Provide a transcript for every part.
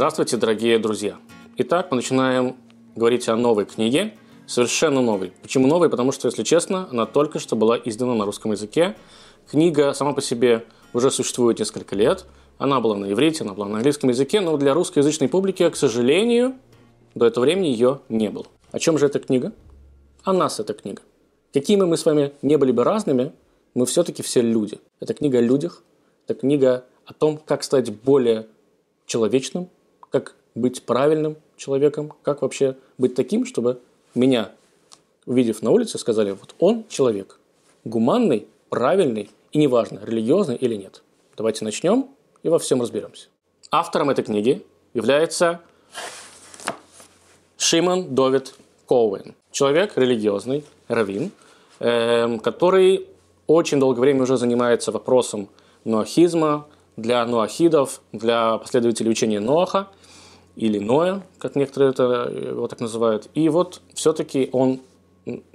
Здравствуйте, дорогие друзья! Итак, мы начинаем говорить о новой книге, совершенно новой. Почему новой? Потому что, если честно, она только что была издана на русском языке. Книга сама по себе уже существует несколько лет. Она была на иврите, она была на английском языке, но для русскоязычной публики, к сожалению, до этого времени ее не было. О чем же эта книга? О нас эта книга. Какими мы с вами не были бы разными, мы все-таки все люди. Это книга о людях, это книга о том, как стать более человечным, как быть правильным человеком, как вообще быть таким, чтобы меня, увидев на улице, сказали, вот он человек, гуманный, правильный и неважно, религиозный или нет. Давайте начнем и во всем разберемся. Автором этой книги является Шимон Довид Коуэн. Человек религиозный, раввин, э, который очень долгое время уже занимается вопросом ноахизма, для ноахидов, для последователей учения Ноаха или Ноя, как некоторые это его так называют. И вот все-таки он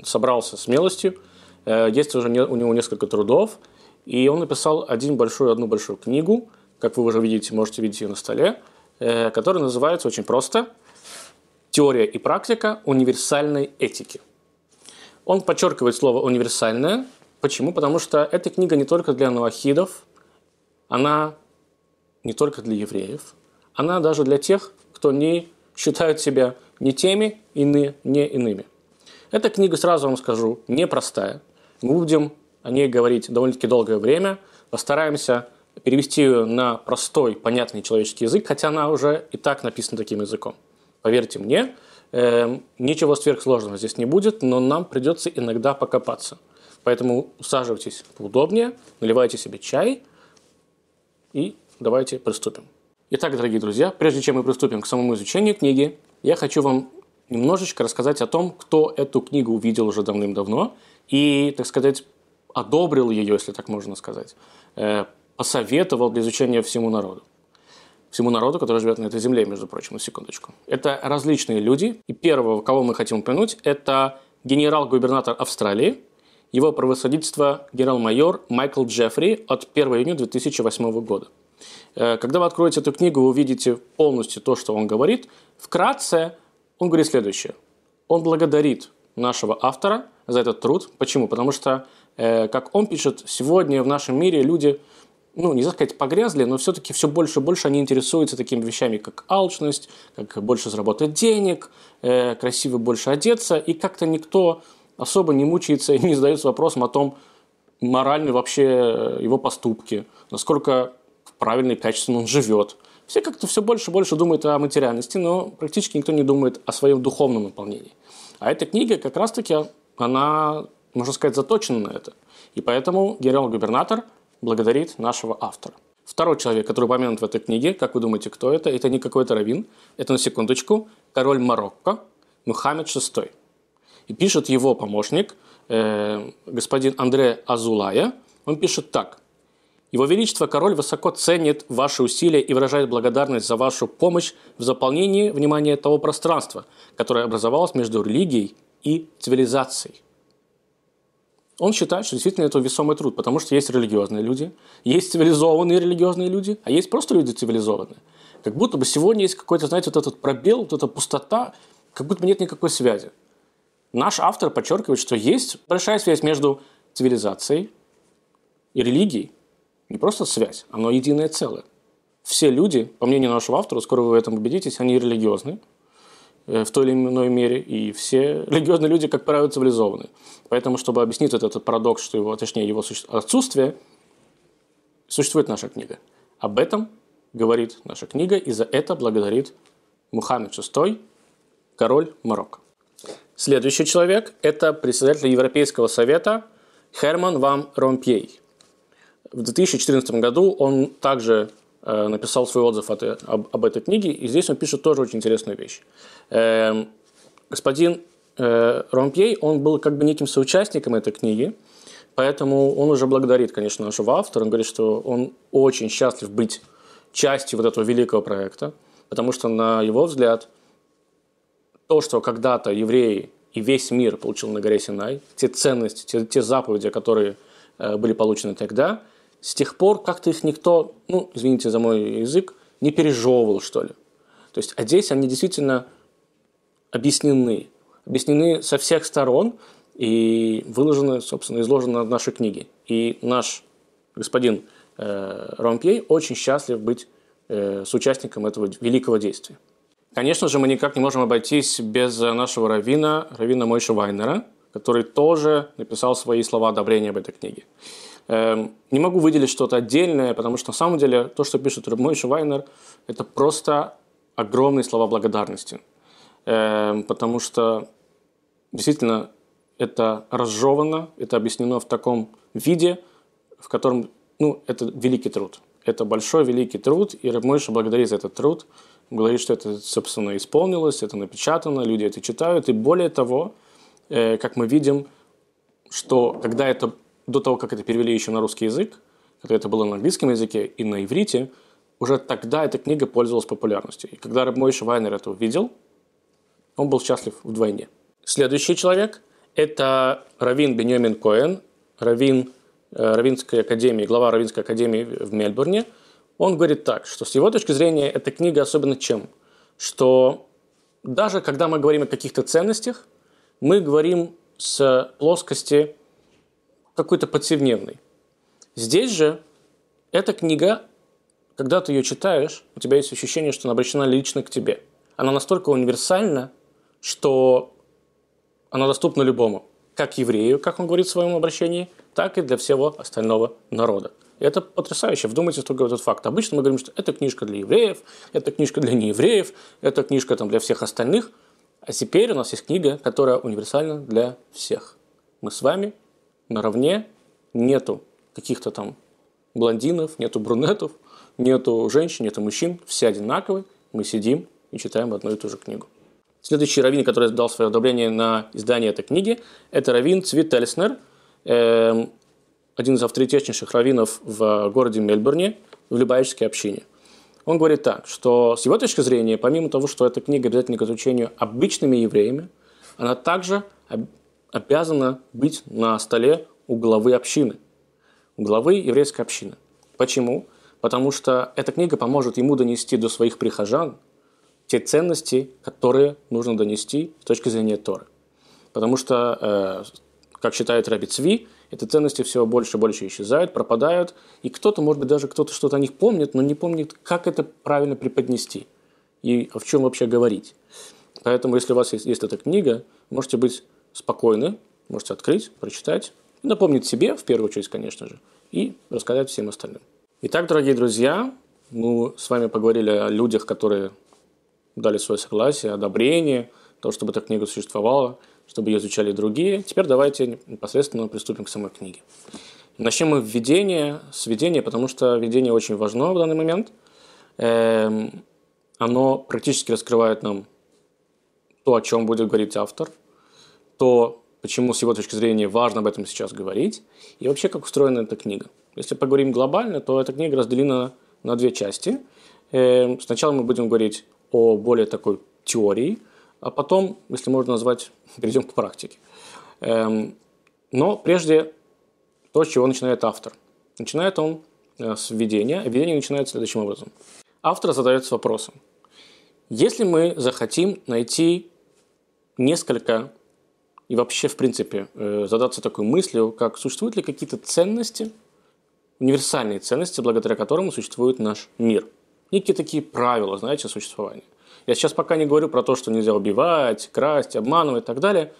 собрался смелостью, э, есть уже у него несколько трудов, и он написал один большой, одну большую книгу, как вы уже видите, можете видеть ее на столе, э, которая называется очень просто «Теория и практика универсальной этики». Он подчеркивает слово «универсальное». Почему? Потому что эта книга не только для новохидов, она не только для евреев, она даже для тех, кто не считают себя ни теми, ины, не иными. Эта книга, сразу вам скажу, непростая. Мы будем о ней говорить довольно-таки долгое время. Постараемся перевести ее на простой, понятный человеческий язык, хотя она уже и так написана таким языком. Поверьте мне, э, ничего сверхсложного здесь не будет, но нам придется иногда покопаться. Поэтому усаживайтесь поудобнее, наливайте себе чай – и давайте приступим. Итак, дорогие друзья, прежде чем мы приступим к самому изучению книги, я хочу вам немножечко рассказать о том, кто эту книгу увидел уже давным-давно и, так сказать, одобрил ее, если так можно сказать, э, посоветовал для изучения всему народу. Всему народу, который живет на этой земле, между прочим, на секундочку. Это различные люди. И первого, кого мы хотим упомянуть, это генерал-губернатор Австралии, его превосходительство генерал-майор Майкл Джеффри от 1 июня 2008 года. Э, когда вы откроете эту книгу, вы увидите полностью то, что он говорит. Вкратце он говорит следующее. Он благодарит нашего автора за этот труд. Почему? Потому что, э, как он пишет, сегодня в нашем мире люди, ну, нельзя сказать, погрязли, но все-таки все больше и больше они интересуются такими вещами, как алчность, как больше заработать денег, э, красиво больше одеться, и как-то никто особо не мучается и не задается вопросом о том, моральны вообще его поступки, насколько правильно и качественно он живет. Все как-то все больше и больше думают о материальности, но практически никто не думает о своем духовном наполнении. А эта книга как раз-таки, она, можно сказать, заточена на это. И поэтому генерал-губернатор благодарит нашего автора. Второй человек, который упомянут в этой книге, как вы думаете, кто это? Это не какой-то раввин, это на секундочку король Марокко Мухаммед VI. И пишет его помощник, э, господин Андре Азулая, он пишет так. Его Величество Король высоко ценит ваши усилия и выражает благодарность за вашу помощь в заполнении, внимания того пространства, которое образовалось между религией и цивилизацией. Он считает, что действительно это весомый труд, потому что есть религиозные люди, есть цивилизованные религиозные люди, а есть просто люди цивилизованные. Как будто бы сегодня есть какой-то, знаете, вот этот пробел, вот эта пустота, как будто бы нет никакой связи. Наш автор подчеркивает, что есть большая связь между цивилизацией и религией. Не просто связь, оно единое целое. Все люди, по мнению нашего автора, скоро вы в этом убедитесь, они религиозны э, в той или иной мере, и все религиозные люди, как правило, цивилизованы. Поэтому, чтобы объяснить этот, парадокс, что его, точнее, его отсутствие, существует наша книга. Об этом говорит наша книга, и за это благодарит Мухаммед VI, король Марокко. Следующий человек – это председатель Европейского совета Херман Ван Ромпьей. В 2014 году он также э, написал свой отзыв от, об, об этой книге, и здесь он пишет тоже очень интересную вещь. Э, господин э, Ромпьей, он был как бы неким соучастником этой книги, поэтому он уже благодарит, конечно, нашего автора, он говорит, что он очень счастлив быть частью вот этого великого проекта, потому что, на его взгляд, то, что когда-то евреи и весь мир получил на горе Синай, те ценности, те, те заповеди, которые э, были получены тогда, с тех пор как-то их никто, ну, извините за мой язык, не пережевывал, что ли. То есть, а здесь они действительно объяснены. Объяснены со всех сторон и выложены, собственно, изложены в нашей книге. И наш господин э, Ромпей очень счастлив быть э, соучастником этого великого действия. Конечно же, мы никак не можем обойтись без нашего равина, равина Мойша Вайнера, который тоже написал свои слова одобрения об этой книге. Эм, не могу выделить что-то отдельное, потому что на самом деле то, что пишет Мойша Вайнер, это просто огромные слова благодарности. Эм, потому что действительно это разжевано, это объяснено в таком виде, в котором, ну, это великий труд. Это большой великий труд, и Рабмойша благодарит за этот труд, говорит, что это, собственно, исполнилось, это напечатано, люди это читают, и более того, э, как мы видим, что когда это, до того, как это перевели еще на русский язык, когда это было на английском языке и на иврите, уже тогда эта книга пользовалась популярностью. И когда Рабмойша Вайнер это увидел, он был счастлив вдвойне. Следующий человек – это Равин Беньямин Коэн, Равин э, Равинской академии, глава Равинской академии в Мельбурне. Он говорит так, что с его точки зрения эта книга особенно чем? Что даже когда мы говорим о каких-то ценностях, мы говорим с плоскости какой-то повседневной. Здесь же эта книга, когда ты ее читаешь, у тебя есть ощущение, что она обращена лично к тебе. Она настолько универсальна, что она доступна любому, как еврею, как он говорит в своем обращении, так и для всего остального народа. И это потрясающе. Вдумайтесь только в этот факт. Обычно мы говорим, что это книжка для евреев, это книжка для неевреев, это книжка там, для всех остальных. А теперь у нас есть книга, которая универсальна для всех. Мы с вами наравне, нету каких-то там блондинов, нету брюнетов, нету женщин, нету мужчин, все одинаковые. Мы сидим и читаем одну и ту же книгу. Следующий раввин, который дал свое одобрение на издание этой книги, это раввин Цвит Эльснер, э, один из авторитетнейших раввинов в городе Мельбурне, в Любавической общине. Он говорит так, что с его точки зрения, помимо того, что эта книга обязательна к изучению обычными евреями, она также обязана быть на столе у главы общины, у главы еврейской общины. Почему? Потому что эта книга поможет ему донести до своих прихожан те ценности, которые нужно донести с точки зрения Торы. Потому что, э, как считает Раби Цви, эти ценности все больше и больше исчезают, пропадают, и кто-то, может быть, даже кто-то что-то о них помнит, но не помнит, как это правильно преподнести и о чем вообще говорить. Поэтому, если у вас есть, есть эта книга, можете быть спокойны, можете открыть, прочитать, напомнить себе, в первую очередь, конечно же, и рассказать всем остальным. Итак, дорогие друзья, мы с вами поговорили о людях, которые дали свое согласие, одобрение, то, чтобы эта книга существовала, чтобы ее изучали другие. Теперь давайте непосредственно приступим к самой книге. Начнем мы введение, с введения, потому что введение очень важно в данный момент. Эм, оно практически раскрывает нам то, о чем будет говорить автор, то, почему с его точки зрения важно об этом сейчас говорить, и вообще, как устроена эта книга. Если поговорим глобально, то эта книга разделена на две части. Эм, сначала мы будем говорить о более такой теории, а потом, если можно назвать, перейдем к практике. Эм, но прежде то, с чего начинает автор. Начинает он э, с введения. Введение начинается следующим образом. Автор задается вопросом. Если мы захотим найти несколько и вообще, в принципе, э, задаться такой мыслью, как существуют ли какие-то ценности, универсальные ценности, благодаря которым существует наш мир – некие такие правила, знаете, существования. Я сейчас пока не говорю про то, что нельзя убивать, красть, обманывать и так далее.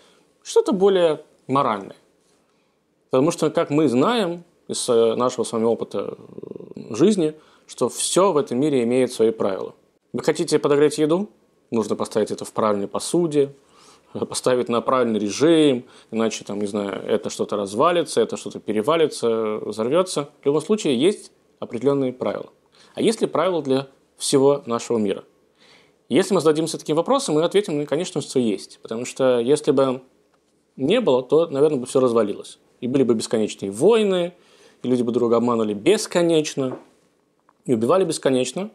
Что-то более моральное. Потому что, как мы знаем из э, нашего с вами опыта э, жизни, что все в этом мире имеет свои правила. Вы хотите подогреть еду? Нужно поставить это в правильной посуде, поставить на правильный режим, иначе, там, не знаю, это что-то развалится, это что-то перевалится, взорвется. В любом случае, есть определенные правила. А есть ли правила для всего нашего мира? Если мы зададимся таким вопросом, мы ответим, ну, конечно, что есть. Потому что если бы не было, то, наверное, бы все развалилось. И были бы бесконечные войны, и люди бы друга обманывали бесконечно, и убивали бесконечно.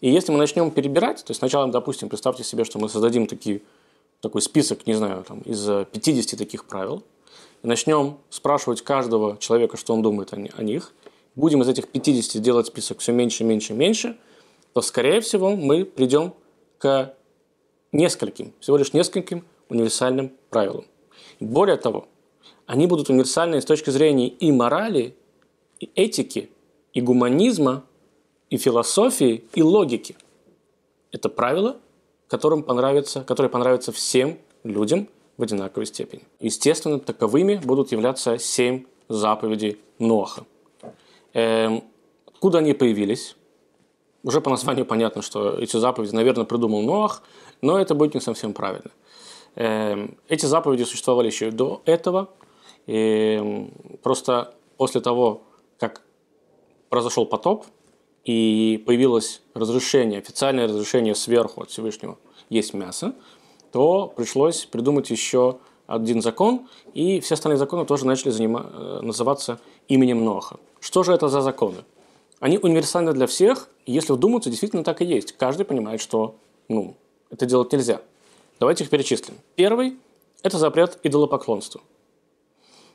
И если мы начнем перебирать, то есть сначала, допустим, представьте себе, что мы создадим такие, такой список, не знаю, там, из 50 таких правил, и начнем спрашивать каждого человека, что он думает о, о них – будем из этих 50 делать список все меньше, меньше, меньше, то, скорее всего, мы придем к нескольким, всего лишь нескольким универсальным правилам. Более того, они будут универсальны с точки зрения и морали, и этики, и гуманизма, и философии, и логики. Это правила, которым понравится, которые понравятся всем людям в одинаковой степени. Естественно, таковыми будут являться семь заповедей Ноха. Эм, откуда они появились? Уже по названию понятно, что эти заповеди, наверное, придумал Ноах, но это будет не совсем правильно. Эм, эти заповеди существовали еще до этого. И эм, просто после того, как произошел потоп, и появилось разрешение, официальное разрешение сверху от Всевышнего есть мясо, то пришлось придумать еще один закон, и все остальные законы тоже начали занима- э, называться именем Ноха. Что же это за законы? Они универсальны для всех, и если вдуматься, действительно так и есть. Каждый понимает, что ну, это делать нельзя. Давайте их перечислим. Первый – это запрет идолопоклонству.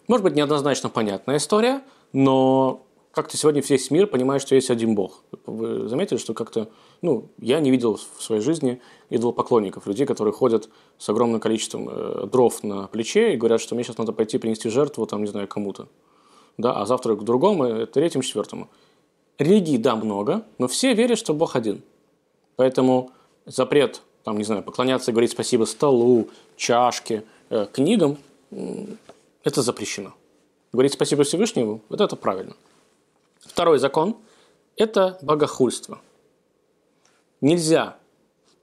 Может быть, неоднозначно понятная история, но как-то сегодня весь мир понимает, что есть один Бог. Вы заметили, что как-то, ну, я не видел в своей жизни идолопоклонников, людей, которые ходят с огромным количеством э, дров на плече и говорят, что мне сейчас надо пойти принести жертву, там, не знаю, кому-то. Да, а завтра к другому, э, третьему, четвертому. Религий, да, много, но все верят, что Бог один. Поэтому запрет, там, не знаю, поклоняться и говорить спасибо столу, чашке, э, книгам, это запрещено. Говорить спасибо Всевышнему, вот это правильно. Второй закон – это богохульство. Нельзя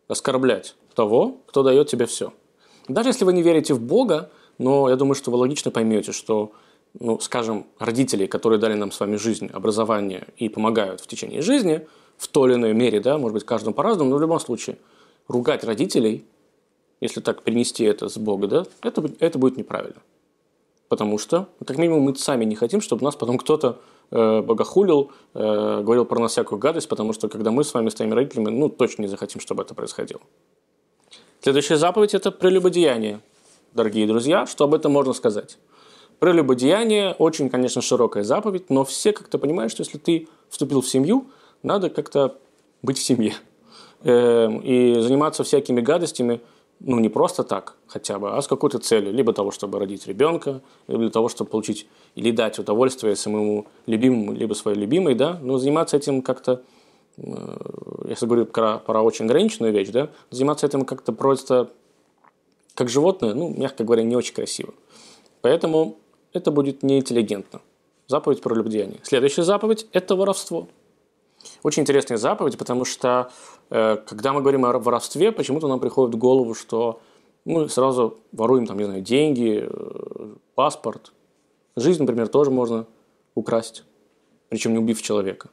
оскорблять того, кто дает тебе все. Даже если вы не верите в Бога, но я думаю, что вы логично поймете, что ну, скажем, родителей, которые дали нам с вами жизнь, образование и помогают в течение жизни, в той или иной мере, да, может быть, каждому по-разному, но в любом случае, ругать родителей, если так перенести это с Бога, да, это, это будет неправильно. Потому что, как минимум, мы сами не хотим, чтобы нас потом кто-то э, богохулил, э, говорил про нас всякую гадость, потому что, когда мы с вами станем родителями, ну, точно не захотим, чтобы это происходило. Следующая заповедь – это прелюбодеяние. Дорогие друзья, что об этом можно сказать? Прелюбодеяние – очень, конечно, широкая заповедь, но все как-то понимают, что если ты вступил в семью, надо как-то быть в семье. Эм, и заниматься всякими гадостями, ну, не просто так хотя бы, а с какой-то целью. Либо того, чтобы родить ребенка, либо для того, чтобы получить или дать удовольствие своему любимому, либо своей любимой, да. Но заниматься этим как-то, э, если говорю про, про очень ограниченную вещь, да, заниматься этим как-то просто как животное, ну, мягко говоря, не очень красиво. Поэтому это будет неинтеллигентно. Заповедь про любодеяние. Следующая заповедь – это воровство. Очень интересная заповедь, потому что э, когда мы говорим о воровстве, почему-то нам приходит в голову, что мы сразу воруем, там, не знаю, деньги, э, паспорт. Жизнь, например, тоже можно украсть, причем не убив человека.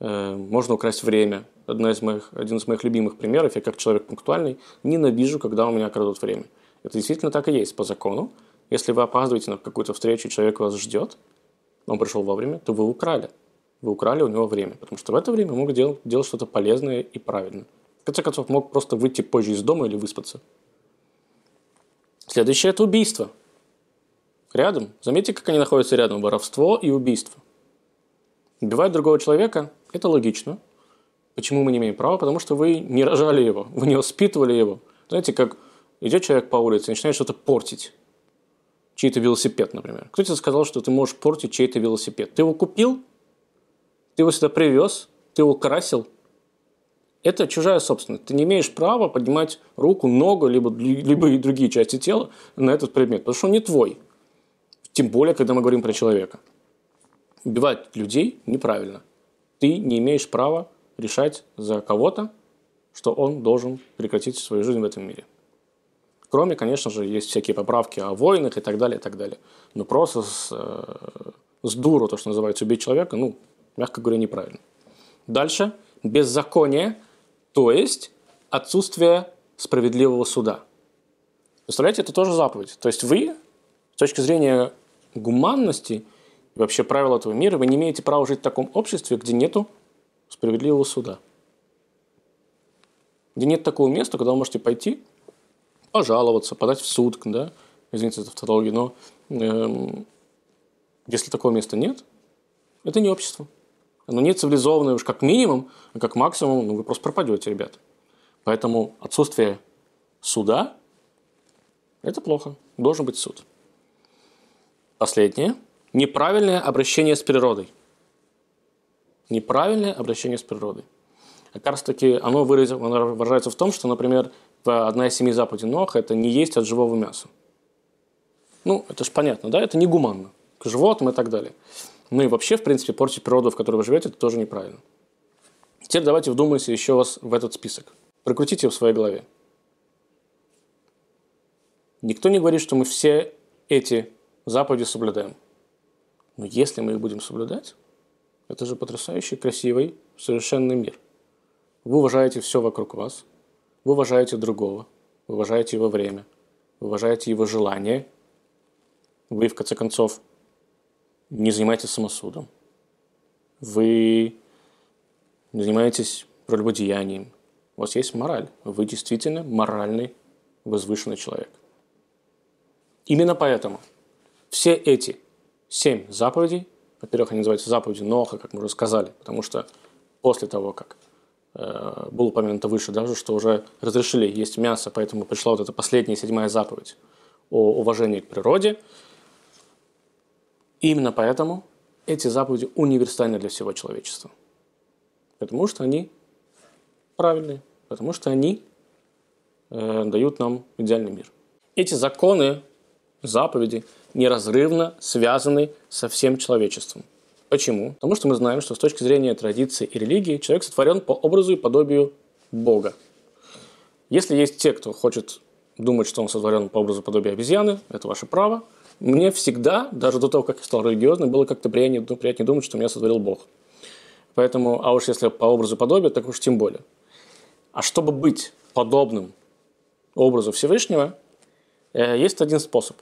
Э, можно украсть время. Одна из моих, один из моих любимых примеров, я как человек пунктуальный, ненавижу, когда у меня крадут время. Это действительно так и есть по закону. Если вы опаздываете на какую-то встречу, человек вас ждет, он пришел вовремя, то вы украли. Вы украли у него время, потому что в это время мог делать, делать что-то полезное и правильное. В конце концов, мог просто выйти позже из дома или выспаться. Следующее – это убийство. Рядом. Заметьте, как они находятся рядом. Воровство и убийство. Убивать другого человека – это логично. Почему мы не имеем права? Потому что вы не рожали его, вы не воспитывали его. Знаете, как идет человек по улице и начинает что-то портить чей-то велосипед, например. Кто тебе сказал, что ты можешь портить чей-то велосипед? Ты его купил, ты его сюда привез, ты его красил. Это чужая собственность. Ты не имеешь права поднимать руку, ногу, либо, и другие части тела на этот предмет, потому что он не твой. Тем более, когда мы говорим про человека. Убивать людей неправильно. Ты не имеешь права решать за кого-то, что он должен прекратить свою жизнь в этом мире. Кроме, конечно же, есть всякие поправки о войнах и так далее, и так далее. Но просто с, э, с дуру, то, что называется, убить человека, ну, мягко говоря, неправильно. Дальше. Беззаконие, то есть отсутствие справедливого суда. Представляете, это тоже заповедь. То есть вы, с точки зрения гуманности и вообще правил этого мира, вы не имеете права жить в таком обществе, где нету справедливого суда. Где нет такого места, куда вы можете пойти пожаловаться, подать в суд, да, извините за тавтологию, но э, если такого места нет, это не общество. Оно не цивилизованное уж как минимум, а как максимум, ну, вы просто пропадете, ребята. Поэтому отсутствие суда – это плохо. Должен быть суд. Последнее – неправильное обращение с природой. Неправильное обращение с природой. Как раз таки оно выражается в том, что, например, одна из семи заповедей Ноха – это не есть от живого мяса. Ну, это же понятно, да? Это не гуманно к животным и так далее. Ну и вообще, в принципе, портить природу, в которой вы живете, это тоже неправильно. Теперь давайте вдумайся еще раз в этот список. Прокрутите его в своей голове. Никто не говорит, что мы все эти заповеди соблюдаем. Но если мы их будем соблюдать, это же потрясающий, красивый, совершенный мир. Вы уважаете все вокруг вас, вы уважаете другого, вы уважаете его время, вы уважаете его желание, вы, в конце концов, не занимаетесь самосудом, вы не занимаетесь прелюбодеянием, у вас есть мораль, вы действительно моральный, возвышенный человек. Именно поэтому все эти семь заповедей, во-первых, они называются заповеди Ноха, как мы уже сказали, потому что после того, как э, было упомянуто выше, даже что уже разрешили есть мясо, поэтому пришла вот эта последняя седьмая заповедь о уважении к природе – именно поэтому эти заповеди универсальны для всего человечества. Потому что они правильные, потому что они э, дают нам идеальный мир. Эти законы, заповеди неразрывно связаны со всем человечеством. Почему? Потому что мы знаем, что с точки зрения традиции и религии человек сотворен по образу и подобию Бога. Если есть те, кто хочет думать, что он сотворен по образу и подобию обезьяны, это ваше право – мне всегда, даже до того, как я стал религиозным, было как-то приятнее, ну, приятнее думать, что меня сотворил Бог. Поэтому, а уж если по образу подобия, так уж тем более. А чтобы быть подобным образу Всевышнего, э, есть один способ.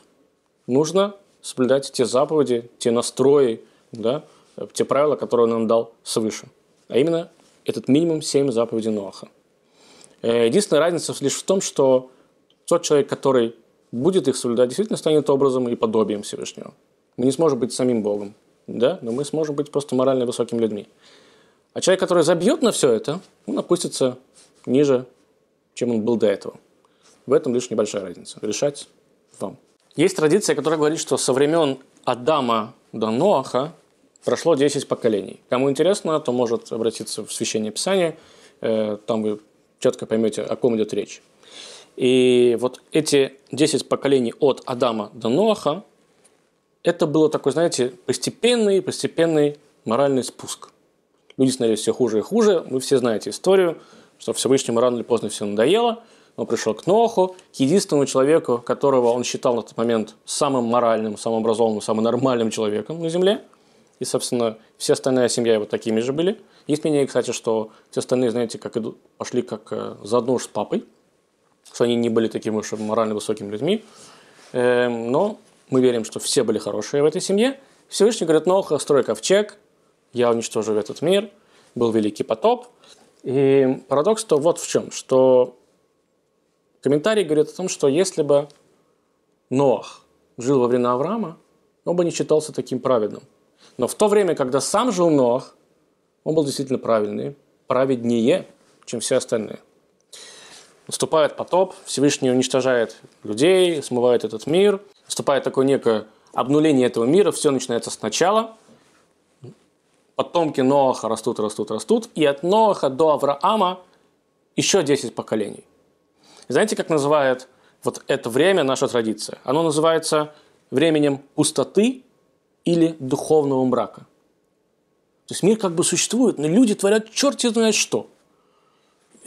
Нужно соблюдать те заповеди, те настрои, да, те правила, которые он нам дал свыше. А именно этот минимум 7 заповедей Ноаха. Э, единственная разница лишь в том, что тот человек, который будет их соблюдать, действительно станет образом и подобием Всевышнего. Мы не сможем быть самим Богом, да, но мы сможем быть просто морально высокими людьми. А человек, который забьет на все это, он опустится ниже, чем он был до этого. В этом лишь небольшая разница. Решать вам. Есть традиция, которая говорит, что со времен Адама до Ноаха прошло 10 поколений. Кому интересно, то может обратиться в Священное Писание, э, там вы четко поймете, о ком идет речь. И вот эти 10 поколений от Адама до Ноаха, это было такой, знаете, постепенный, постепенный моральный спуск. Люди становились все хуже и хуже. Вы все знаете историю, что Всевышнему рано или поздно все надоело. Он пришел к Ноху, к единственному человеку, которого он считал на тот момент самым моральным, самым образованным, самым нормальным человеком на Земле. И, собственно, вся остальная семья его такими же были. Есть мнение, кстати, что все остальные, знаете, как идут, пошли как э, заодно уж с папой – что они не были такими уж морально высокими людьми. Эм, но мы верим, что все были хорошие в этой семье. Всевышний говорит, Ноха, строй ковчег, я уничтожу этот мир, был великий потоп. И парадокс-то вот в чем, что комментарий говорит о том, что если бы Ноах жил во время Авраама, он бы не считался таким праведным. Но в то время, когда сам жил Ноах, он был действительно правильный, праведнее, чем все остальные. Наступает потоп, Всевышний уничтожает людей, смывает этот мир. Наступает такое некое обнуление этого мира, все начинается сначала. Потомки Ноаха растут, растут, растут. И от Ноаха до Авраама еще 10 поколений. Знаете, как называет вот это время наша традиция? Оно называется временем пустоты или духовного мрака. То есть мир как бы существует, но люди творят черт знает что –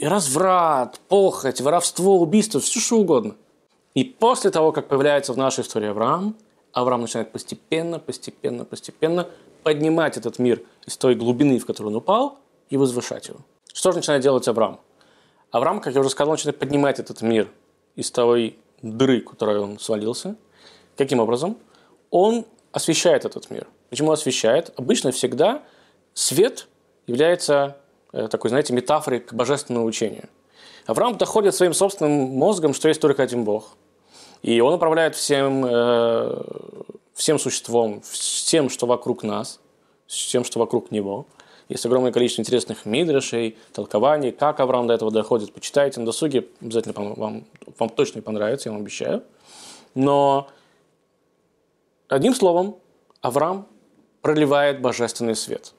и разврат, похоть, воровство, убийство, все что угодно. И после того, как появляется в нашей истории Авраам, Авраам начинает постепенно, постепенно, постепенно поднимать этот мир из той глубины, в которую он упал, и возвышать его. Что же начинает делать Авраам? Авраам, как я уже сказал, начинает поднимать этот мир из той дыры, в которой он свалился. Каким образом? Он освещает этот мир. Почему освещает? Обычно всегда свет является такой, знаете, метафорой к божественному учению. Авраам доходит своим собственным мозгом, что есть только один Бог. И он управляет всем, э, всем существом, всем, что вокруг нас, всем, что вокруг него. Есть огромное количество интересных мидришей, толкований, как Авраам до этого доходит. Почитайте на досуге, обязательно вам, вам точно понравится, я вам обещаю. Но одним словом, Авраам проливает божественный свет.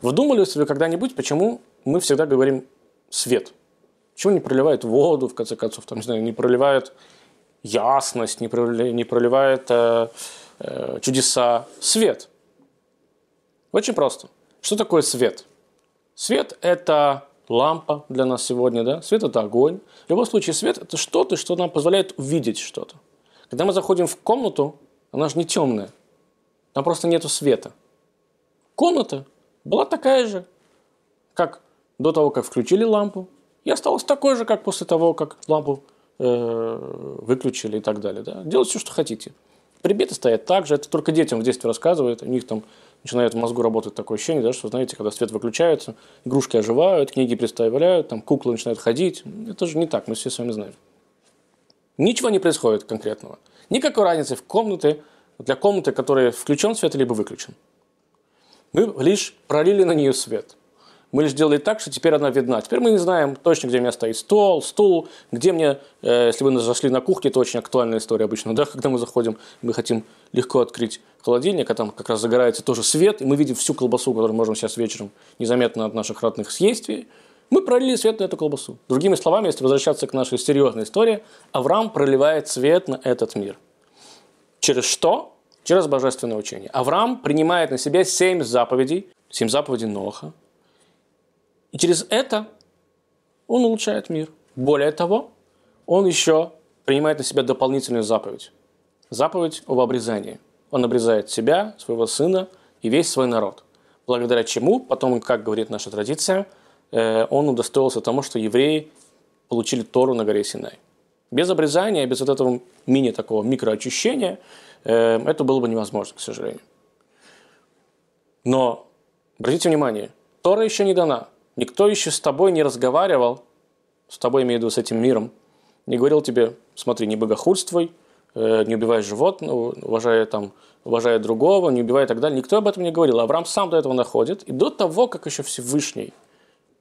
Вдумались вы когда-нибудь, почему мы всегда говорим свет? Почему не проливает воду, в конце концов, там, не знаю, не проливает ясность, не проливает, не проливает э, э, чудеса? Свет. Очень просто. Что такое свет? Свет – это лампа для нас сегодня, да? Свет – это огонь. В любом случае, свет – это что-то, что нам позволяет увидеть что-то. Когда мы заходим в комнату, она же не темная. Там просто нету света. Комната была такая же, как до того, как включили лампу, и осталась такой же, как после того, как лампу э, выключили и так далее. Да? Делайте все, что хотите. Предметы стоят так же, это только детям в детстве рассказывают, у них там начинает в мозгу работать такое ощущение, да, что, знаете, когда свет выключается, игрушки оживают, книги представляют, там куклы начинают ходить. Это же не так, мы все с вами знаем. Ничего не происходит конкретного. Никакой разницы в комнате, для комнаты, которая включен свет, либо выключен. Мы лишь пролили на нее свет. Мы лишь сделали так, что теперь она видна. Теперь мы не знаем точно, где у меня стоит стол, стул, где мне, э, если вы зашли на кухню, это очень актуальная история обычно, да, когда мы заходим, мы хотим легко открыть холодильник, а там как раз загорается тоже свет, и мы видим всю колбасу, которую можем сейчас вечером незаметно от наших родных съесть. Мы пролили свет на эту колбасу. Другими словами, если возвращаться к нашей серьезной истории, Авраам проливает свет на этот мир. Через что? через божественное учение. Авраам принимает на себя семь заповедей, семь заповедей Ноха. И через это он улучшает мир. Более того, он еще принимает на себя дополнительную заповедь. Заповедь об обрезании. Он обрезает себя, своего сына и весь свой народ. Благодаря чему, потом, как говорит наша традиция, э, он удостоился тому, что евреи получили Тору на горе Синай. Без обрезания, без вот этого мини такого микроочищения – Эм, это было бы невозможно, к сожалению. Но, обратите внимание, Тора еще не дана. Никто еще с тобой не разговаривал, с тобой имею в виду с этим миром, не говорил тебе, смотри, не богохульствуй, э, не убивай животного, уважая, там, уважая другого, не убивай и так далее. Никто об этом не говорил. Авраам сам до этого находит. И до того, как еще Всевышний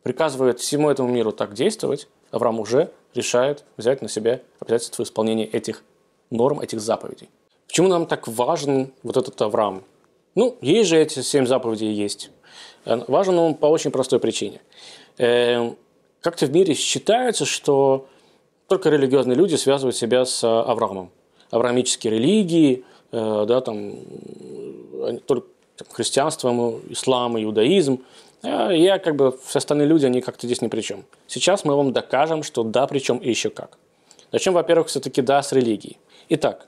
приказывает всему этому миру так действовать, Авраам уже решает взять на себя обязательство исполнения этих норм, этих заповедей. Почему нам так важен вот этот Авраам? Ну, есть же эти семь заповедей есть. Э, важен он по очень простой причине. Эм, как-то в мире считается, что только религиозные люди связывают себя с Авраамом. Авраамические религии, э, да, там, только христианство, ислам, иудаизм. Я как бы, все остальные люди, они как-то здесь ни при чем. Сейчас мы вам докажем, что да, причем и еще как. Начнем, во-первых, все-таки да с религией. Итак,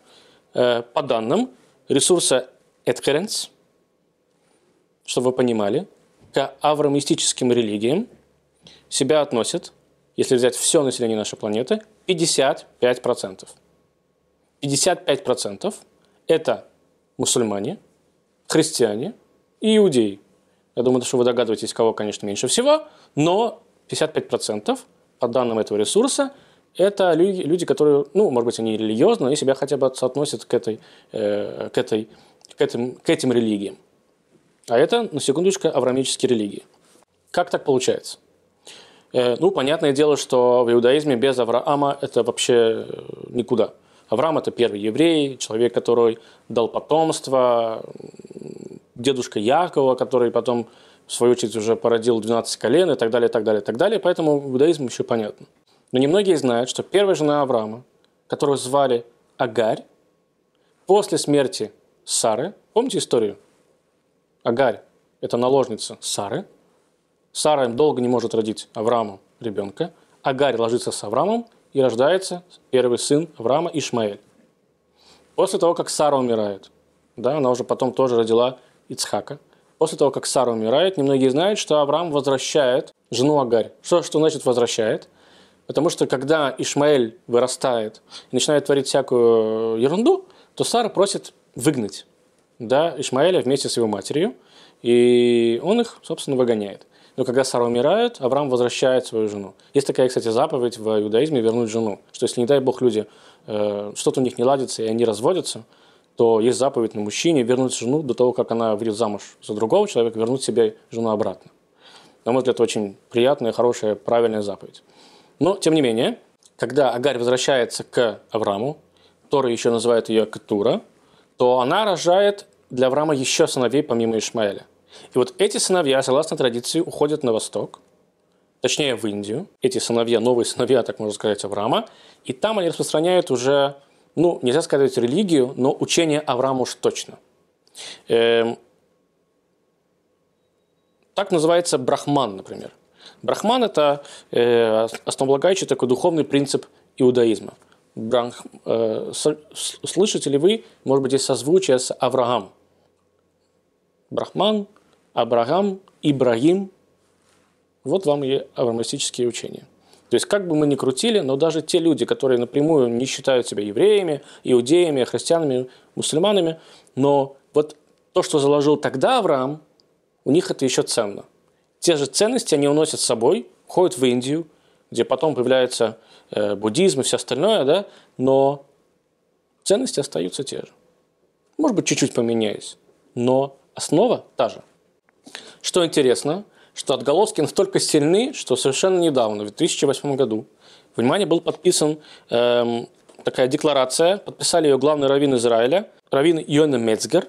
Э, по данным ресурса Adherence, чтобы вы понимали, к авраамистическим религиям себя относят, если взять все население нашей планеты, 55%. 55% это мусульмане, христиане и иудеи. Я думаю, что вы догадываетесь, кого, конечно, меньше всего, но 55% по данным этого ресурса – это люди, которые, ну, может быть, они религиозны, они себя хотя бы соотносят к, этой, э, к, этой, к, этим, к этим религиям. А это, на секундочку, авраамические религии. Как так получается? Э, ну, понятное дело, что в иудаизме без Авраама это вообще э, никуда. Авраам – это первый еврей, человек, который дал потомство, дедушка Якова, который потом, в свою очередь, уже породил 12 колен и так далее, и так далее, и так далее. Поэтому иудаизм еще понятно. Но немногие знают, что первая жена Авраама, которую звали Агарь, после смерти Сары, помните историю? Агарь – это наложница Сары. Сара долго не может родить Аврааму ребенка. Агарь ложится с Авраамом, и рождается первый сын Авраама Ишмаэль. После того, как Сара умирает, да, она уже потом тоже родила Ицхака. После того, как Сара умирает, немногие знают, что Авраам возвращает жену Агарь. Что, что значит возвращает? Потому что когда Ишмаэль вырастает и начинает творить всякую ерунду, то Сара просит выгнать да, Ишмаэля вместе с его матерью, и он их, собственно, выгоняет. Но когда Сара умирает, Авраам возвращает свою жену. Есть такая, кстати, заповедь в иудаизме вернуть жену, что если, не дай Бог, люди, э, что-то у них не ладится, и они разводятся, то есть заповедь на мужчине вернуть жену до того, как она выйдет замуж за другого человека, вернуть себе жену обратно. на мой взгляд, очень приятная, хорошая, правильная заповедь. Но, тем не менее, когда Агарь возвращается к Аврааму, Тора еще называет ее Катура, то она рожает для Авраама еще сыновей помимо Ишмаэля. И вот эти сыновья, согласно традиции, уходят на восток, точнее в Индию. Эти сыновья, новые сыновья, так можно сказать, Авраама. И там они распространяют уже, ну, нельзя сказать религию, но учение Авраама уж точно. Эм, так называется брахман, например. Брахман – это э, основополагающий такой духовный принцип иудаизма. Брах, э, слышите ли вы, может быть, есть созвучие с Авраам? Брахман, Абрагам, Ибрагим. Вот вам и авраамистические учения. То есть, как бы мы ни крутили, но даже те люди, которые напрямую не считают себя евреями, иудеями, христианами, мусульманами, но вот то, что заложил тогда Авраам, у них это еще ценно. Те же ценности они уносят с собой, ходят в Индию, где потом появляется э, буддизм и все остальное, да, но ценности остаются те же. Может быть, чуть-чуть поменяясь, но основа та же. Что интересно, что отголоски настолько сильны, что совершенно недавно, в 2008 году, внимание, был подписан эм, такая декларация, подписали ее главный раввин Израиля, раввин Йона Мецгер,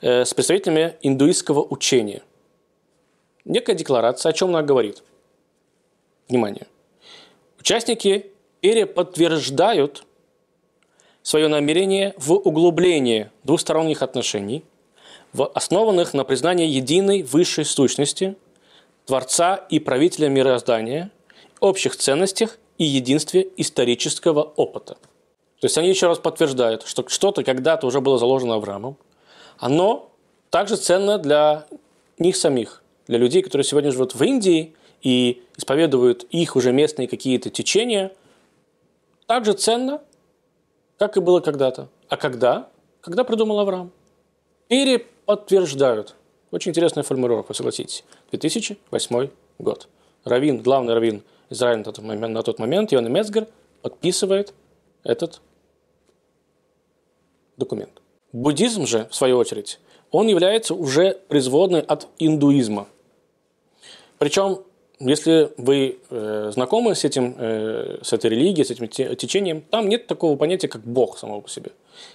э, с представителями индуистского учения. Некая декларация, о чем она говорит. Внимание. Участники переподтверждают свое намерение в углублении двусторонних отношений – в основанных на признании единой высшей сущности, Творца и правителя мироздания, общих ценностях и единстве исторического опыта. То есть они еще раз подтверждают, что что-то когда-то уже было заложено Авраамом, оно также ценно для них самих, для людей, которые сегодня живут в Индии и исповедуют их уже местные какие-то течения, также ценно, как и было когда-то. А когда? Когда придумал Авраам. Пере подтверждают. Очень интересная формулировка, согласитесь. 2008 год. Равин, главный раввин Израиля на тот момент, на тот момент Йона Мецгер, подписывает этот документ. Буддизм же, в свою очередь, он является уже производной от индуизма. Причем если вы э, знакомы с, этим, э, с этой религией, с этим течением, там нет такого понятия, как Бог самого по себе.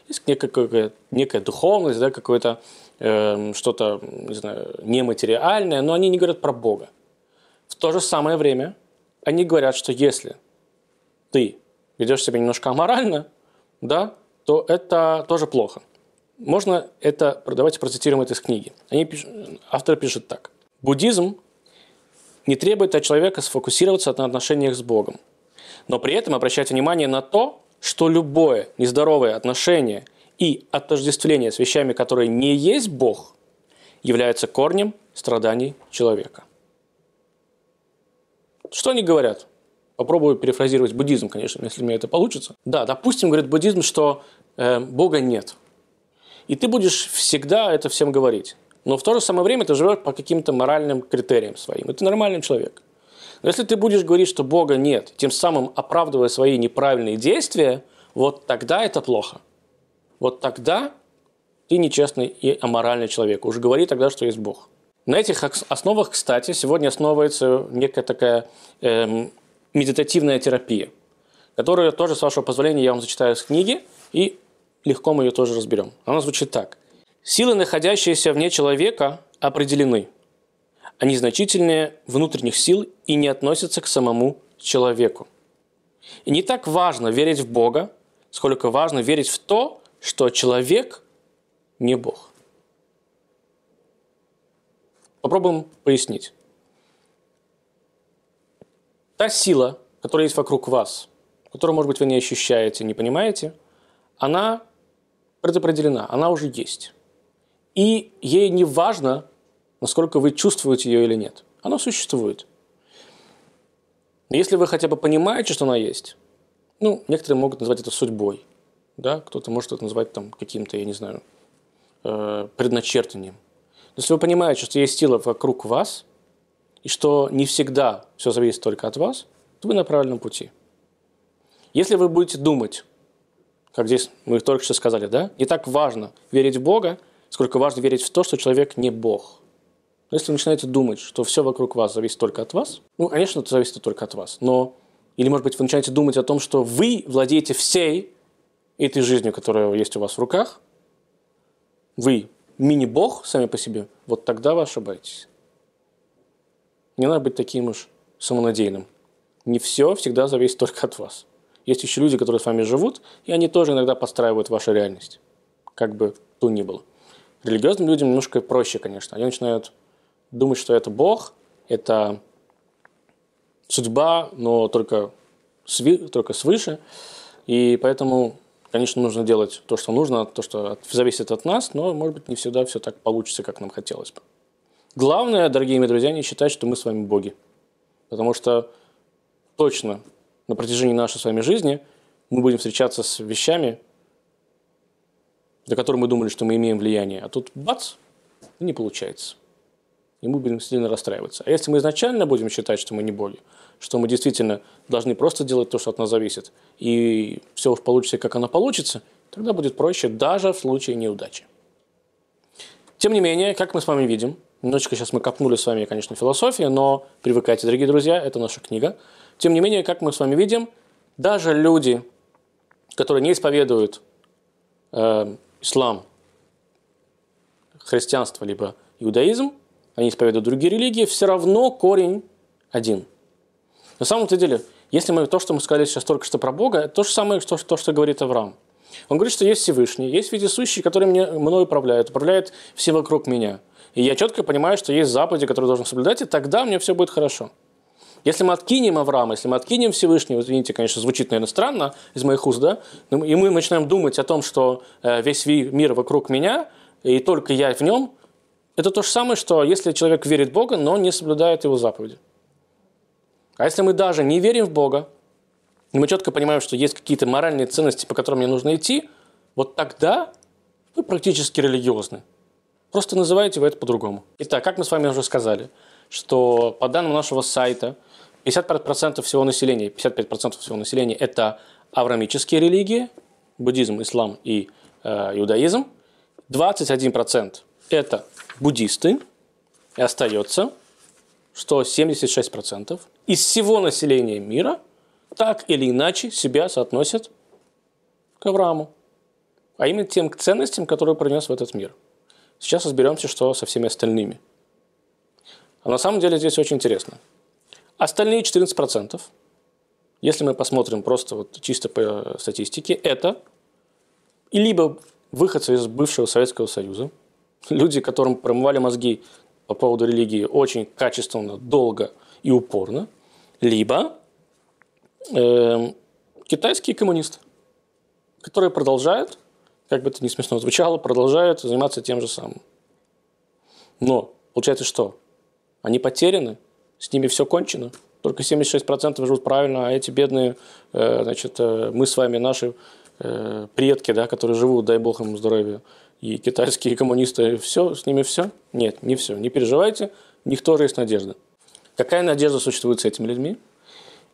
Есть некая, некая духовность, да, какое-то э, что-то, не знаю, нематериальное, но они не говорят про Бога. В то же самое время они говорят, что если ты ведешь себя немножко аморально, да, то это тоже плохо. Можно это, давайте процитируем это из книги. Они пишут, автор пишет так. Буддизм не требует от человека сфокусироваться на отношениях с Богом, но при этом обращать внимание на то, что любое нездоровое отношение и отождествление с вещами, которые не есть Бог, являются корнем страданий человека. Что они говорят? Попробую перефразировать буддизм, конечно, если мне это получится. Да, допустим, говорит буддизм, что э, Бога нет. И ты будешь всегда это всем говорить но в то же самое время ты живешь по каким-то моральным критериям своим. И ты нормальный человек. Но если ты будешь говорить, что Бога нет, тем самым оправдывая свои неправильные действия, вот тогда это плохо. Вот тогда ты нечестный и аморальный человек. Уже говори тогда, что есть Бог. На этих основах, кстати, сегодня основывается некая такая эм, медитативная терапия, которую тоже, с вашего позволения, я вам зачитаю из книги, и легко мы ее тоже разберем. Она звучит так. Силы, находящиеся вне человека, определены. Они значительнее внутренних сил и не относятся к самому человеку. И не так важно верить в Бога, сколько важно верить в то, что человек не Бог. Попробуем пояснить. Та сила, которая есть вокруг вас, которую, может быть, вы не ощущаете, не понимаете, она предопределена, она уже есть. И ей не важно, насколько вы чувствуете ее или нет. Она существует. Но если вы хотя бы понимаете, что она есть, ну, некоторые могут назвать это судьбой, да, кто-то может это назвать там каким-то, я не знаю, э, предначертанием. Но если вы понимаете, что есть сила вокруг вас, и что не всегда все зависит только от вас, то вы на правильном пути. Если вы будете думать, как здесь мы только что сказали, да, не так важно верить в Бога, сколько важно верить в то, что человек не Бог. Но если вы начинаете думать, что все вокруг вас зависит только от вас, ну, конечно, это зависит только от вас, но или, может быть, вы начинаете думать о том, что вы владеете всей этой жизнью, которая есть у вас в руках, вы мини-бог сами по себе, вот тогда вы ошибаетесь. Не надо быть таким уж самонадеянным. Не все всегда зависит только от вас. Есть еще люди, которые с вами живут, и они тоже иногда подстраивают вашу реальность. Как бы то ни было. Религиозным людям немножко проще, конечно. Они начинают думать, что это Бог, это судьба, но только, сви, только свыше. И поэтому, конечно, нужно делать то, что нужно, то, что зависит от нас, но, может быть, не всегда все так получится, как нам хотелось бы. Главное, дорогие мои друзья, не считать, что мы с вами боги. Потому что точно на протяжении нашей с вами жизни мы будем встречаться с вещами, за которые мы думали, что мы имеем влияние. А тут бац, не получается и мы будем сильно расстраиваться. А если мы изначально будем считать, что мы не боги, что мы действительно должны просто делать то, что от нас зависит, и все уж получится, как оно получится, тогда будет проще даже в случае неудачи. Тем не менее, как мы с вами видим, немножечко сейчас мы копнули с вами, конечно, философия, но привыкайте, дорогие друзья, это наша книга. Тем не менее, как мы с вами видим, даже люди, которые не исповедуют э, ислам, христианство, либо иудаизм, они исповедуют другие религии, все равно корень один. На самом-то деле, если мы то, что мы сказали сейчас только что про Бога, это то же самое, что, то, что говорит Авраам. Он говорит, что есть Всевышний, есть вездесущий, который мне, мной управляет, управляет все вокруг меня. И я четко понимаю, что есть заповеди, которые должен соблюдать, и тогда мне все будет хорошо. Если мы откинем Авраама, если мы откинем Всевышнего, извините, конечно, звучит, наверное, странно из моих уст, да, и мы начинаем думать о том, что э, весь мир вокруг меня, и только я в нем, это то же самое, что если человек верит в Бога, но не соблюдает его заповеди. А если мы даже не верим в Бога, и мы четко понимаем, что есть какие-то моральные ценности, по которым мне нужно идти, вот тогда вы практически религиозны. Просто называете вы это по-другому. Итак, как мы с вами уже сказали, что по данным нашего сайта 55% всего населения, 55% всего населения – это аврамические религии, буддизм, ислам и э, иудаизм. 21% – это буддисты, и остается, что 76% из всего населения мира так или иначе себя соотносят к Аврааму, а именно тем ценностям, которые принес в этот мир. Сейчас разберемся, что со всеми остальными. А на самом деле здесь очень интересно. Остальные 14%, если мы посмотрим просто вот чисто по статистике, это либо выходцы из бывшего Советского Союза, люди, которым промывали мозги по поводу религии очень качественно, долго и упорно, либо э, китайские коммунисты, которые продолжают, как бы это ни смешно звучало, продолжают заниматься тем же самым. Но получается что? Они потеряны, с ними все кончено. Только 76% живут правильно, а эти бедные, э, значит, э, мы с вами, наши э, предки, да, которые живут, дай бог им здоровья, и китайские коммунисты, все, с ними все? Нет, не все. Не переживайте, у них тоже есть надежда. Какая надежда существует с этими людьми?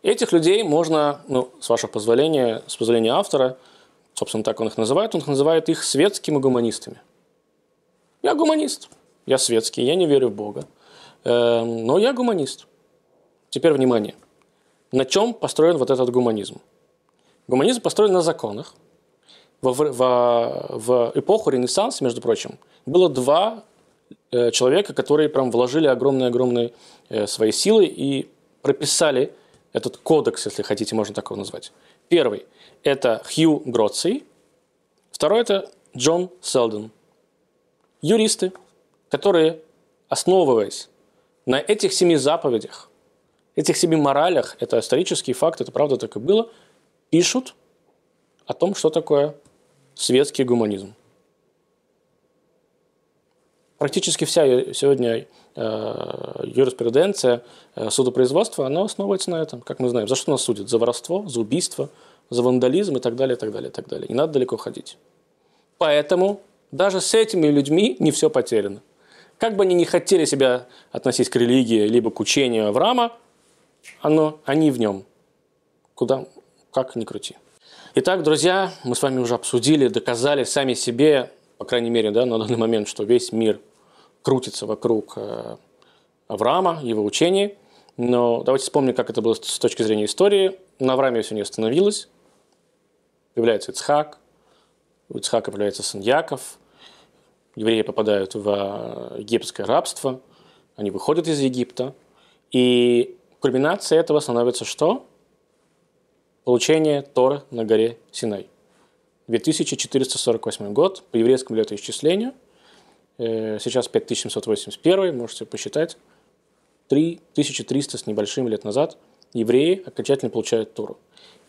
Этих людей можно, ну, с вашего позволения, с позволения автора, собственно, так он их называет, он называет их светскими гуманистами. Я гуманист, я светский, я не верю в Бога, но я гуманист. Теперь внимание. На чем построен вот этот гуманизм? Гуманизм построен на законах, в, в, в эпоху Ренессанса, между прочим, было два э, человека, которые прям вложили огромные-огромные э, свои силы и прописали этот кодекс, если хотите, можно так его назвать. Первый – это Хью Гроций, второй – это Джон Селдон. Юристы, которые, основываясь на этих семи заповедях, этих семи моралях, это исторический факт, это правда так и было, пишут о том, что такое светский гуманизм. Практически вся сегодня э, юриспруденция, э, судопроизводство, оно основывается на этом, как мы знаем. За что нас судят? За воровство, за убийство, за вандализм и так далее, и так далее, и так далее. Не надо далеко ходить. Поэтому даже с этими людьми не все потеряно. Как бы они не хотели себя относить к религии, либо к учению Авраама, оно, они в нем. Куда, как ни крути. Итак, друзья, мы с вами уже обсудили, доказали сами себе, по крайней мере, да, на данный момент, что весь мир крутится вокруг э, Авраама, его учений. Но давайте вспомним, как это было с точки зрения истории. На Аврааме все не остановилось. Появляется Ицхак, у Ицхака появляется сын Яков, евреи попадают в э, египетское рабство, они выходят из Египта, и кульминацией этого становится что? Получение Торы на горе Синай. 2448 год по еврейскому летоисчислению. Э, сейчас 5781, можете посчитать. 3300 с небольшим лет назад евреи окончательно получают Тору.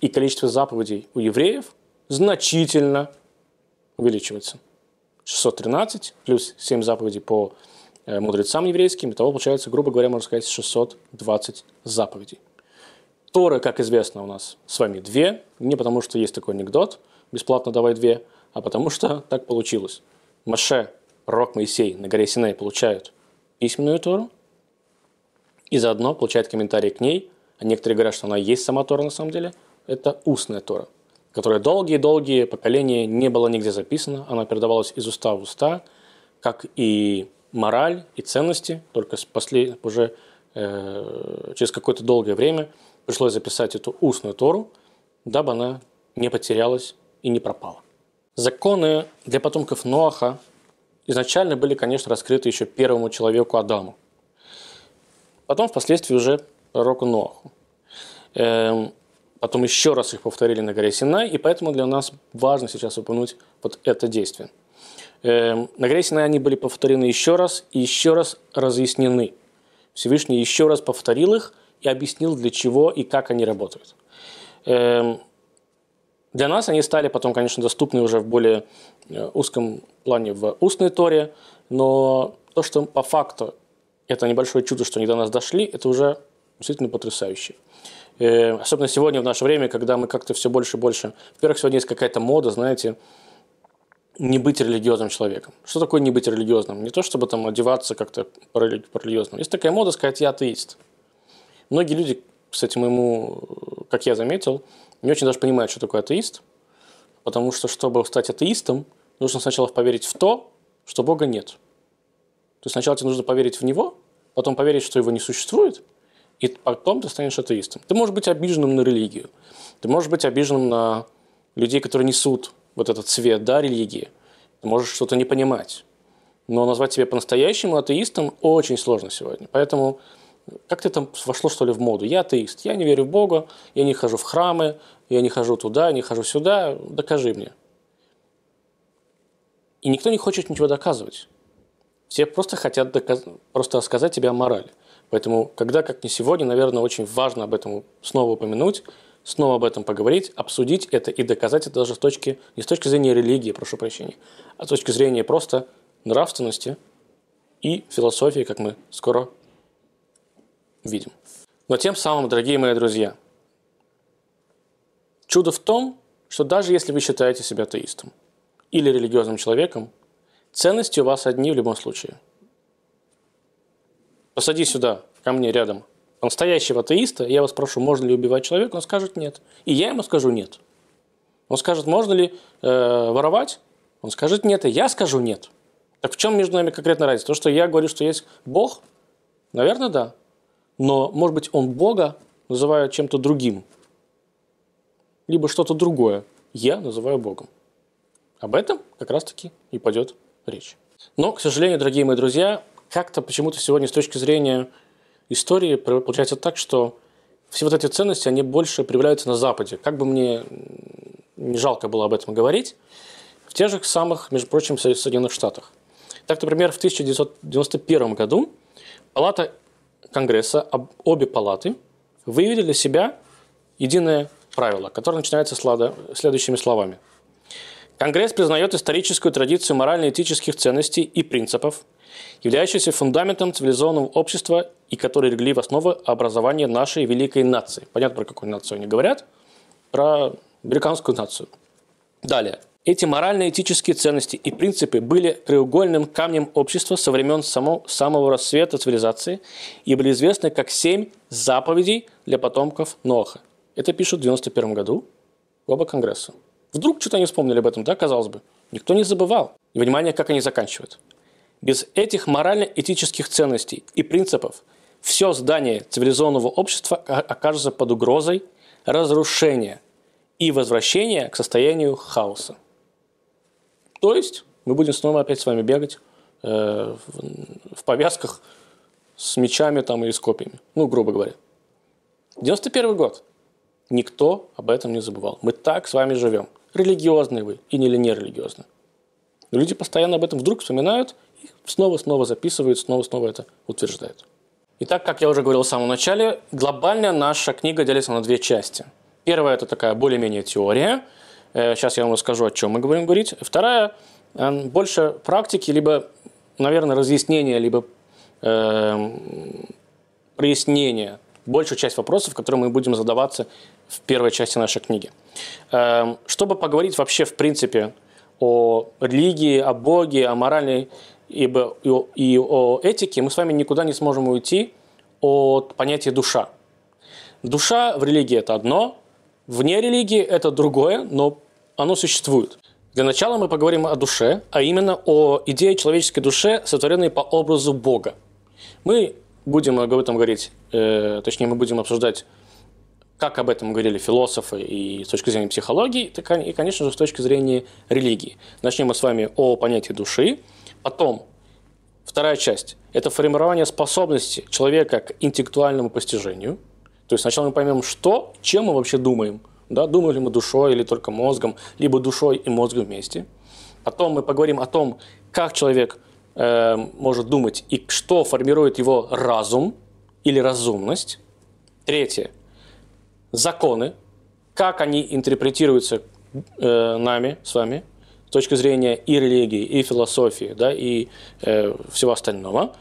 И количество заповедей у евреев значительно увеличивается. 613 плюс 7 заповедей по э, мудрецам еврейским. Итого получается, грубо говоря, можно сказать, 620 заповедей. Торы, как известно, у нас с вами две. Не потому, что есть такой анекдот, бесплатно давай две, а потому что так получилось. Маше, пророк Моисей на горе Синай получают письменную Тору, и заодно получают комментарии к ней, а некоторые говорят, что она есть сама Тора на самом деле, это устная Тора которая долгие-долгие поколения не была нигде записана, она передавалась из уста в уста, как и мораль, и ценности, только после, уже э, через какое-то долгое время пришлось записать эту устную Тору, дабы она не потерялась и не пропала. Законы для потомков Ноаха изначально были, конечно, раскрыты еще первому человеку Адаму. Потом, впоследствии, уже пророку Ноаху. Эм, Потом еще раз их повторили на горе Синай, и поэтому для нас важно сейчас упомянуть вот это действие. Эм, на горе Синай они были повторены еще раз и еще раз разъяснены. Всевышний еще раз повторил их и объяснил, для чего и как они работают. Эм, для нас они стали потом, конечно, доступны уже в более э, узком плане в устной торе, но то, что по факту это небольшое чудо, что они до нас дошли, это уже действительно потрясающе. Э, особенно сегодня, в наше время, когда мы как-то все больше и больше... Во-первых, сегодня есть какая-то мода, знаете, не быть религиозным человеком. Что такое не быть религиозным? Не то, чтобы там одеваться как-то по-религиозному. Есть такая мода сказать «я атеист». Многие люди, кстати, моему, как я заметил, не очень даже понимают, что такое атеист, потому что, чтобы стать атеистом, нужно сначала поверить в то, что Бога нет. То есть сначала тебе нужно поверить в Него, потом поверить, что Его не существует – и потом ты станешь атеистом. Ты можешь быть обиженным на религию. Ты можешь быть обиженным на людей, которые несут вот этот цвет, да, религии. Ты можешь что-то не понимать. Но назвать себя по-настоящему атеистом очень сложно сегодня. Поэтому как ты там вошло, что ли, в моду? Я атеист, я не верю в Бога, я не хожу в храмы, я не хожу туда, не хожу сюда, докажи мне. И никто не хочет ничего доказывать. Все просто хотят доказ... просто сказать тебе о морали. Поэтому, когда, как не сегодня, наверное, очень важно об этом снова упомянуть, снова об этом поговорить, обсудить это и доказать это даже с точки, не с точки зрения религии, прошу прощения, а с точки зрения просто нравственности и философии, как мы скоро видим. Но тем самым, дорогие мои друзья, чудо в том, что даже если вы считаете себя атеистом или религиозным человеком, ценности у вас одни в любом случае – посади сюда, ко мне рядом, настоящего атеиста, я вас прошу, можно ли убивать человека, он скажет нет. И я ему скажу нет. Он скажет, можно ли э, воровать, он скажет нет, и я скажу нет. Так в чем между нами конкретно разница? То, что я говорю, что есть Бог, наверное, да. Но, может быть, он Бога называет чем-то другим. Либо что-то другое. Я называю Богом. Об этом как раз-таки и пойдет речь. Но, к сожалению, дорогие мои друзья, как-то почему-то сегодня с точки зрения истории получается так, что все вот эти ценности, они больше проявляются на Западе. Как бы мне не жалко было об этом говорить, в тех же самых, между прочим, Соединенных Штатах. Так, например, в 1991 году Палата Конгресса, обе палаты, выявили для себя единое правило, которое начинается следующими словами. Конгресс признает историческую традицию морально-этических ценностей и принципов, являющийся фундаментом цивилизованного общества и который легли в основу образования нашей великой нации. Понятно, про какую нацию они говорят? Про американскую нацию. Далее. Эти морально-этические ценности и принципы были краеугольным камнем общества со времен само, самого рассвета цивилизации и были известны как семь заповедей для потомков Ноха. Это пишут в 91 году оба Конгресса. Вдруг что-то они вспомнили об этом, да, казалось бы. Никто не забывал. И внимание, как они заканчивают. Без этих морально-этических ценностей и принципов все здание цивилизованного общества окажется под угрозой разрушения и возвращения к состоянию хаоса. То есть мы будем снова опять с вами бегать э, в, в повязках с мечами там и с копьями. Ну, грубо говоря. 91 год. Никто об этом не забывал. Мы так с вами живем. Религиозные вы или не религиозные. Люди постоянно об этом вдруг вспоминают снова-снова записывают, снова-снова это утверждают. Итак, как я уже говорил в самом начале, глобально наша книга делится на две части. Первая – это такая более-менее теория. Сейчас э, я вам расскажу, о чем мы будем говорить. Вторая – больше практики, либо, наверное, разъяснения, либо э, прояснения. Большую часть вопросов, которые мы будем задаваться в первой части нашей книги. Э, чтобы поговорить вообще, в принципе, о религии, о Боге, о моральной ибо и о этике мы с вами никуда не сможем уйти от понятия душа. Душа в религии – это одно, вне религии – это другое, но оно существует. Для начала мы поговорим о душе, а именно о идее человеческой душе, сотворенной по образу Бога. Мы будем об этом говорить, э, точнее, мы будем обсуждать, как об этом говорили философы и с точки зрения психологии, и, конечно же, с точки зрения религии. Начнем мы с вами о понятии души – Потом, вторая часть – это формирование способности человека к интеллектуальному постижению. То есть сначала мы поймем, что, чем мы вообще думаем. Да, думаем ли мы душой или только мозгом, либо душой и мозгом вместе. Потом мы поговорим о том, как человек э, может думать и что формирует его разум или разумность. Третье – законы, как они интерпретируются э, нами с вами – точки зрения и религии, и философии, да, и э, всего остального,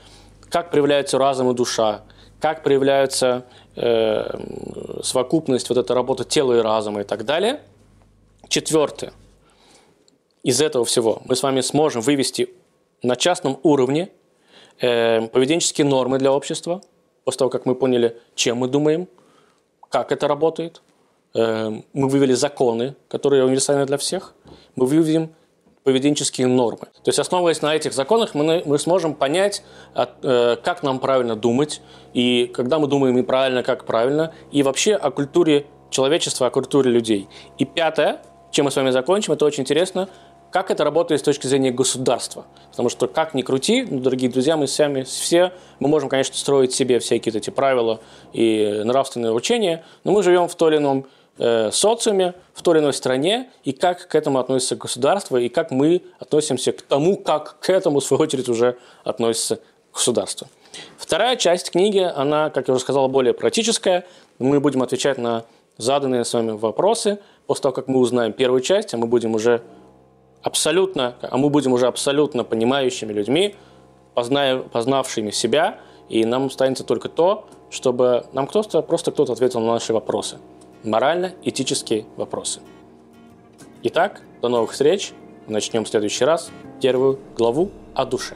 как проявляется разум и душа, как проявляется э, совокупность, вот эта работа тела и разума и так далее. Четвертое. Из этого всего мы с вами сможем вывести на частном уровне э, поведенческие нормы для общества, после того, как мы поняли, чем мы думаем, как это работает. Э, мы вывели законы, которые универсальны для всех – мы выведем поведенческие нормы. То есть, основываясь на этих законах, мы, мы сможем понять, э, как нам правильно думать, и когда мы думаем неправильно, как правильно, и вообще о культуре человечества, о культуре людей. И пятое, чем мы с вами закончим, это очень интересно, как это работает с точки зрения государства. Потому что как ни крути, ну, дорогие друзья, мы сами все, мы можем, конечно, строить себе всякие эти правила и нравственные учения, но мы живем в том или ином э, социуме в той или иной стране, и как к этому относится государство, и как мы относимся к тому, как к этому, в свою очередь, уже относится государство. Вторая часть книги, она, как я уже сказал, более практическая. Мы будем отвечать на заданные с вами вопросы. После того, как мы узнаем первую часть, а мы будем уже абсолютно, а мы будем уже абсолютно понимающими людьми, позная, познавшими себя, и нам останется только то, чтобы нам кто-то, просто кто-то ответил на наши вопросы морально-этические вопросы. Итак, до новых встреч. Начнем в следующий раз первую главу о душе.